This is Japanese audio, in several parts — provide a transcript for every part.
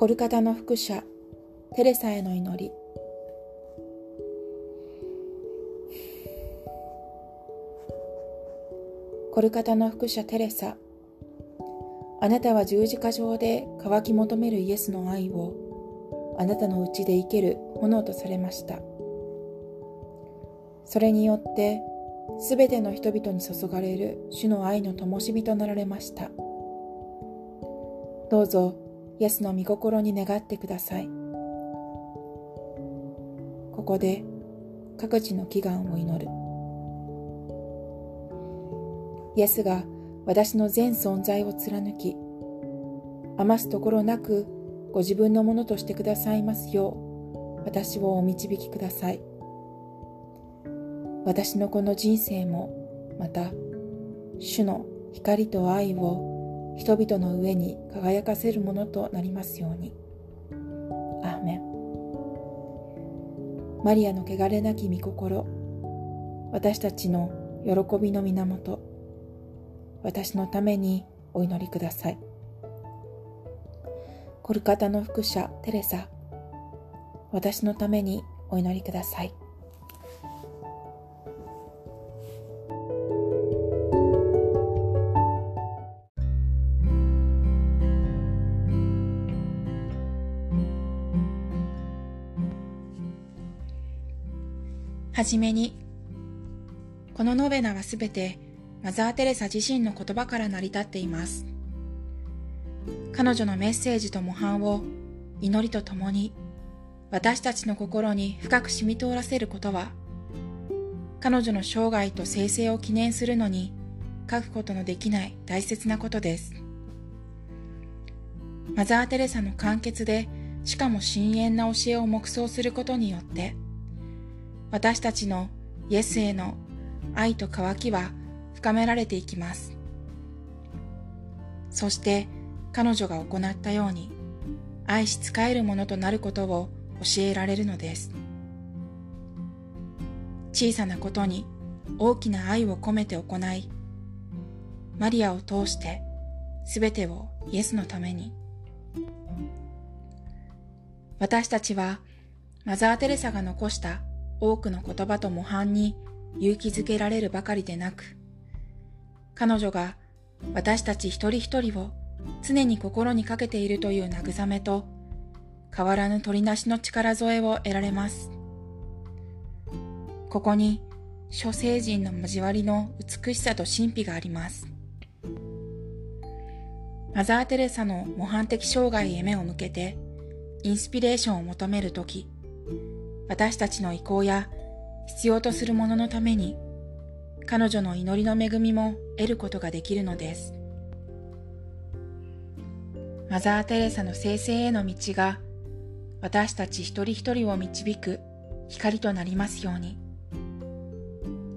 コルカタの副社テレサへの祈り。コルカタの副社テレサ。あなたは十字架上で渇き求めるイエスの愛をあなたのうちで生ける炎とされました。それによってすべての人々に注がれる主の愛の灯火となられました。どうぞイエスの御心に願ってください。ここで各地の祈願を祈る。イエスが私の全存在を貫き余すところなくご自分のものとしてくださいますよう私をお導きください。私のこの人生もまた主の光と愛を人々の上に輝かせるものとなりますように。アーメン。マリアの汚れなき御心。私たちの喜びの源。私のためにお祈りください。コルカタの副社テレサ。私のためにお祈りください。はじめに、このノベナはすべてマザー・テレサ自身の言葉から成り立っています。彼女のメッセージと模範を祈りとともに私たちの心に深く染み通らせることは、彼女の生涯と生成を記念するのに書くことのできない大切なことです。マザー・テレサの簡潔でしかも深遠な教えを黙想することによって、私たちのイエスへの愛と渇きは深められていきます。そして彼女が行ったように愛し仕えるものとなることを教えられるのです。小さなことに大きな愛を込めて行い、マリアを通してすべてをイエスのために。私たちはマザー・テレサが残した多くの言葉と模範に勇気づけられるばかりでなく、彼女が私たち一人一人を常に心にかけているという慰めと、変わらぬ取りなしの力添えを得られます。ここに諸聖人の交わりの美しさと神秘があります。マザー・テレサの模範的生涯へ目を向けて、インスピレーションを求めるとき、私たちの意向や必要とするもののために彼女の祈りの恵みも得ることができるのです。マザー・テレサの生成への道が私たち一人一人を導く光となりますように。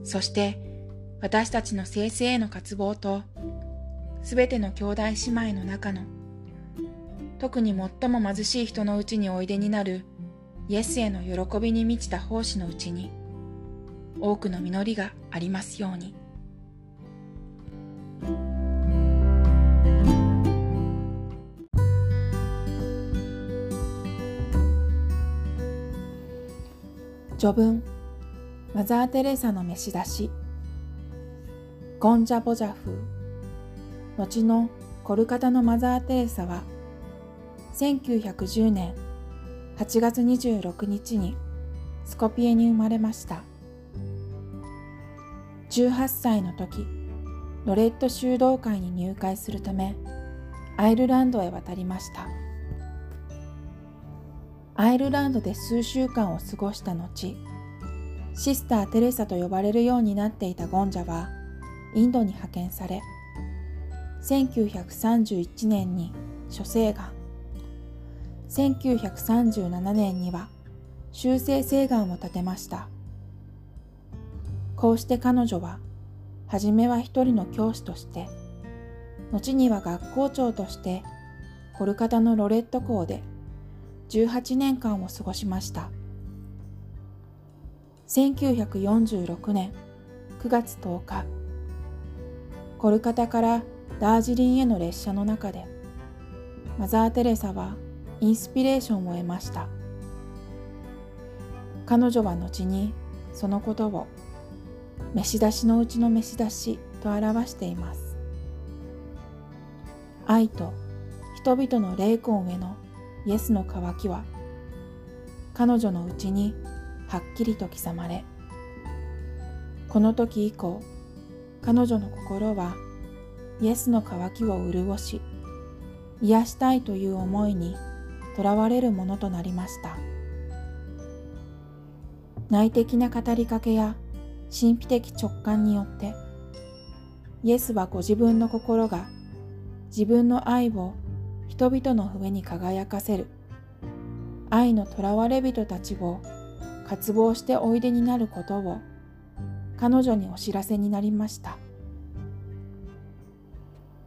そして私たちの生成への渇望とすべての兄弟姉妹の中の特に最も貧しい人のうちにおいでになるイエスへの喜びに満ちた奉仕のうちに多くの実りがありますように。序文マザー・テレサの召し出しゴンジャ・ボジャフ後のコルカタのマザー・テレサは1910年8月26日にスコピエに生まれました。18歳の時ロレット修道会に入会するためアイルランドへ渡りました。アイルランドで数週間を過ごした後シスター・テレサと呼ばれるようになっていたゴンジャはインドに派遣され1931年に諸生が1937年には修正請願を立てました。こうして彼女は、はじめは一人の教師として、後には学校長として、コルカタのロレット校で18年間を過ごしました。1946年9月10日、コルカタからダージリンへの列車の中で、マザー・テレサはインスピレーションを得ました。彼女は後にそのことを召し出しのうちの召し出しと表しています。愛と人々の霊魂へのイエスの渇きは彼女のうちにはっきりと刻まれこの時以降彼女の心はイエスの渇きを潤し癒したいという思いにとらわれるものとなりました。内的な語りかけや神秘的直感によってイエスはご自分の心が自分の愛を人々の上に輝かせる愛の囚われ人たちを渇望しておいでになることを彼女にお知らせになりました。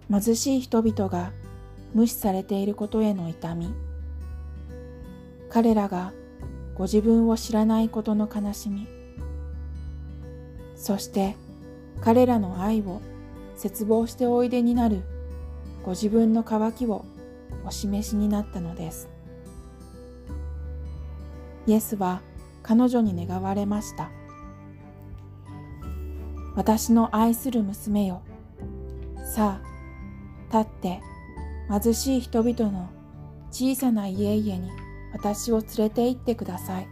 貧しい人々が無視されていることへの痛み彼らがご自分を知らないことの悲しみ。そして彼らの愛を絶望しておいでになるご自分の渇きをお示しになったのです。イエスは彼女に願われました。私の愛する娘よ。さあ立って貧しい人々の小さな家々に私を連れて行ってください。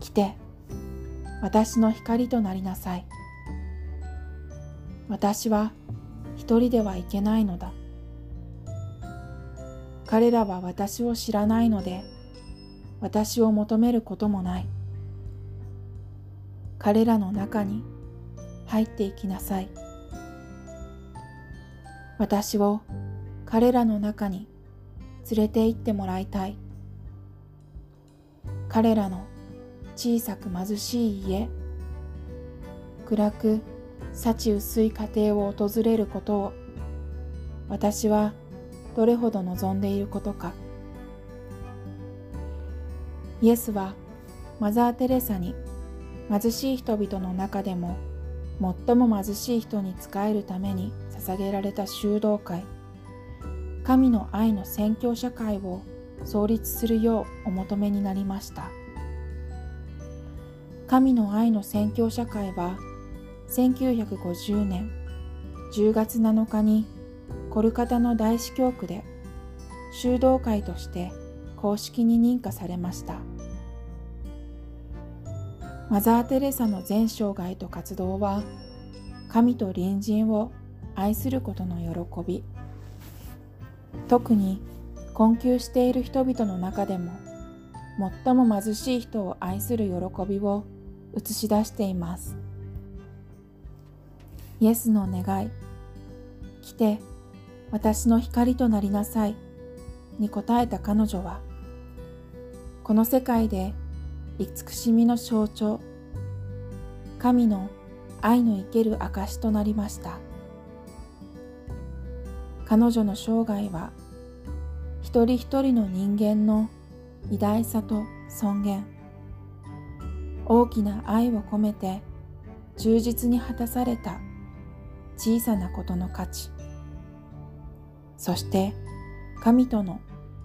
来て私の光となりなさい。私は一人ではいけないのだ。彼らは私を知らないので私を求めることもない。彼らの中に入っていきなさい。私を彼らの中に連れて行ってもらいたい。彼らの小さく貧しい家。暗く幸薄い家庭を訪れることを私はどれほど望んでいることか。イエスはマザー・テレサに貧しい人々の中でも最も貧しい人に仕えるために捧げられた修道会。神の愛の宣教社会を創立するようお求めになりました。神の愛の宣教社会は1950年10月7日にコルカタの大司教区で修道会として公式に認可されました。マザー・テレサの全生涯と活動は神と隣人を愛することの喜び特に困窮している人々の中でも最も貧しい人を愛する喜びを映し出しています。イエスの願い来て私の光となりなさいに答えた彼女はこの世界で慈しみの象徴神の愛の生ける証となりました。彼女の生涯は一人一人の人間の偉大さと尊厳大きな愛を込めて忠実に果たされた小さなことの価値。そして神との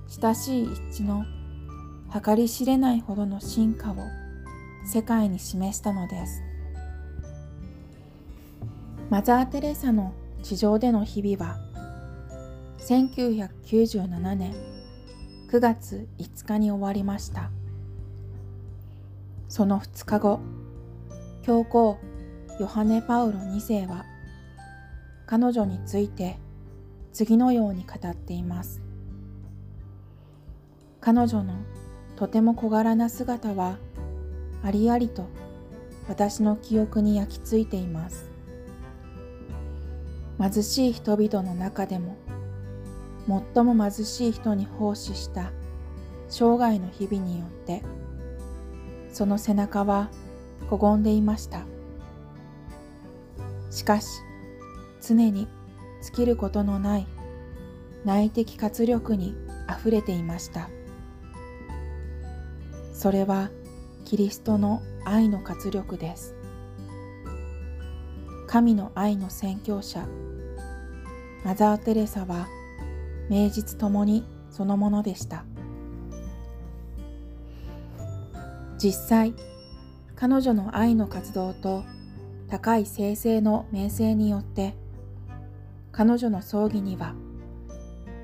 親しい一致の計り知れないほどの進化を世界に示したのです。マザー・テレサの地上での日々は1997年9月5日に終わりました。その2日後教皇ヨハネ・パウロ2世は彼女について次のように語っています。彼女のとても小柄な姿はありありと私の記憶に焼き付いています。貧しい人々の中でも最も貧しい人に奉仕した生涯の日々によってその背中はこごんでいました。しかし常に尽きることのない内的活力にあふれていました。それはキリストの愛の活力です。神の愛の宣教者マザー・テレサは名実ともにそのものでした。実際彼女の愛の活動と高い生成の名声によって彼女の葬儀には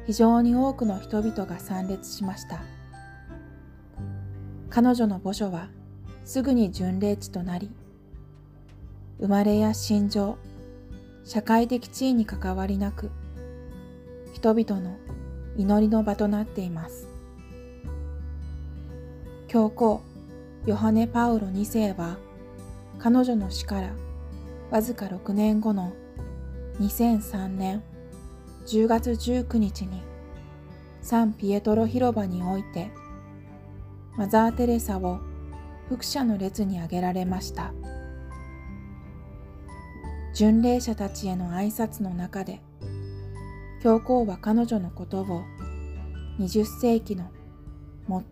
非常に多くの人々が参列しました。彼女の墓所はすぐに巡礼地となり生まれや心情社会的地位に関わりなく人々の祈りの場となっています。教皇ヨハネ・パウロ2世は彼女の死からわずか6年後の2003年10月19日にサンピエトロ広場においてマザー・テレサを複写の列に挙げられました。巡礼者たちへの挨拶の中で教皇は彼女のことを20世紀の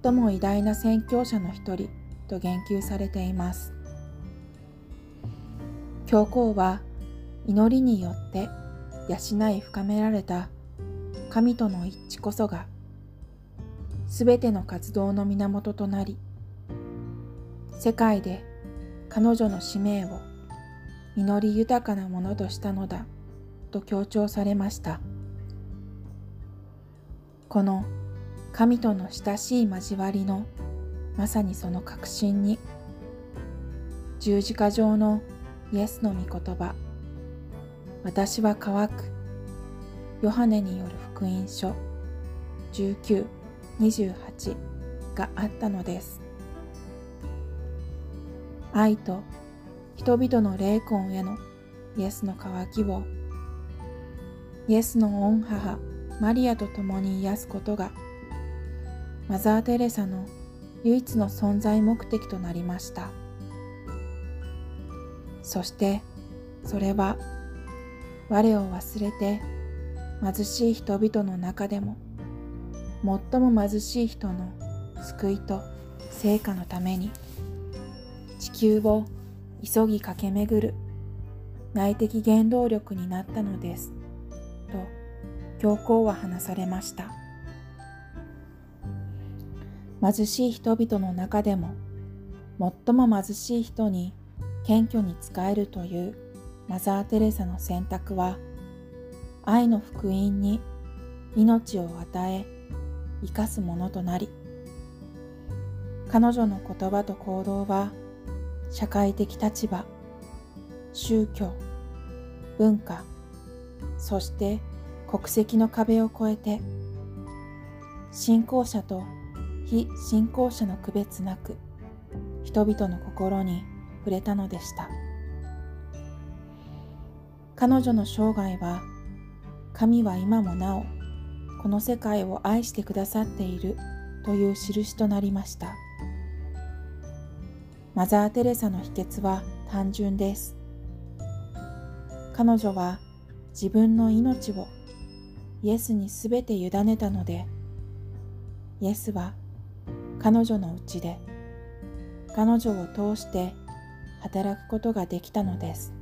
最も偉大な宣教者の一人と言及されています。教皇は祈りによって養い深められた神との一致こそがすべての活動の源となり世界で彼女の使命を実り豊かなものとしたのだと強調されました。この神との親しい交わりのまさにその確信に十字架上のイエスの御言葉私は乾くヨハネによる福音書1928があったのです。愛と人々の霊魂へのイエスの渇きをイエスの御母マリアと共に癒すことがマザー・テレサの唯一の存在目的となりました。そしてそれは我を忘れて貧しい人々の中でも最も貧しい人の救いと成果のために地球を急ぎ駆け巡る内的原動力になったのです。教皇は話されました。貧しい人々の中でも最も貧しい人に謙虚に仕えるというマザー・テレサの選択は愛の福音に命を与え生かすものとなり彼女の言葉と行動は社会的立場宗教文化そして国籍の壁を越えて信仰者と非信仰者の区別なく人々の心に触れたのでした。彼女の生涯は神は今もなおこの世界を愛してくださっているという印となりました。マザー・テレサの秘訣は単純です。彼女は自分の命をイエスにすべて委ねたのでイエスは彼女のうちで彼女を通して働くことができたのです。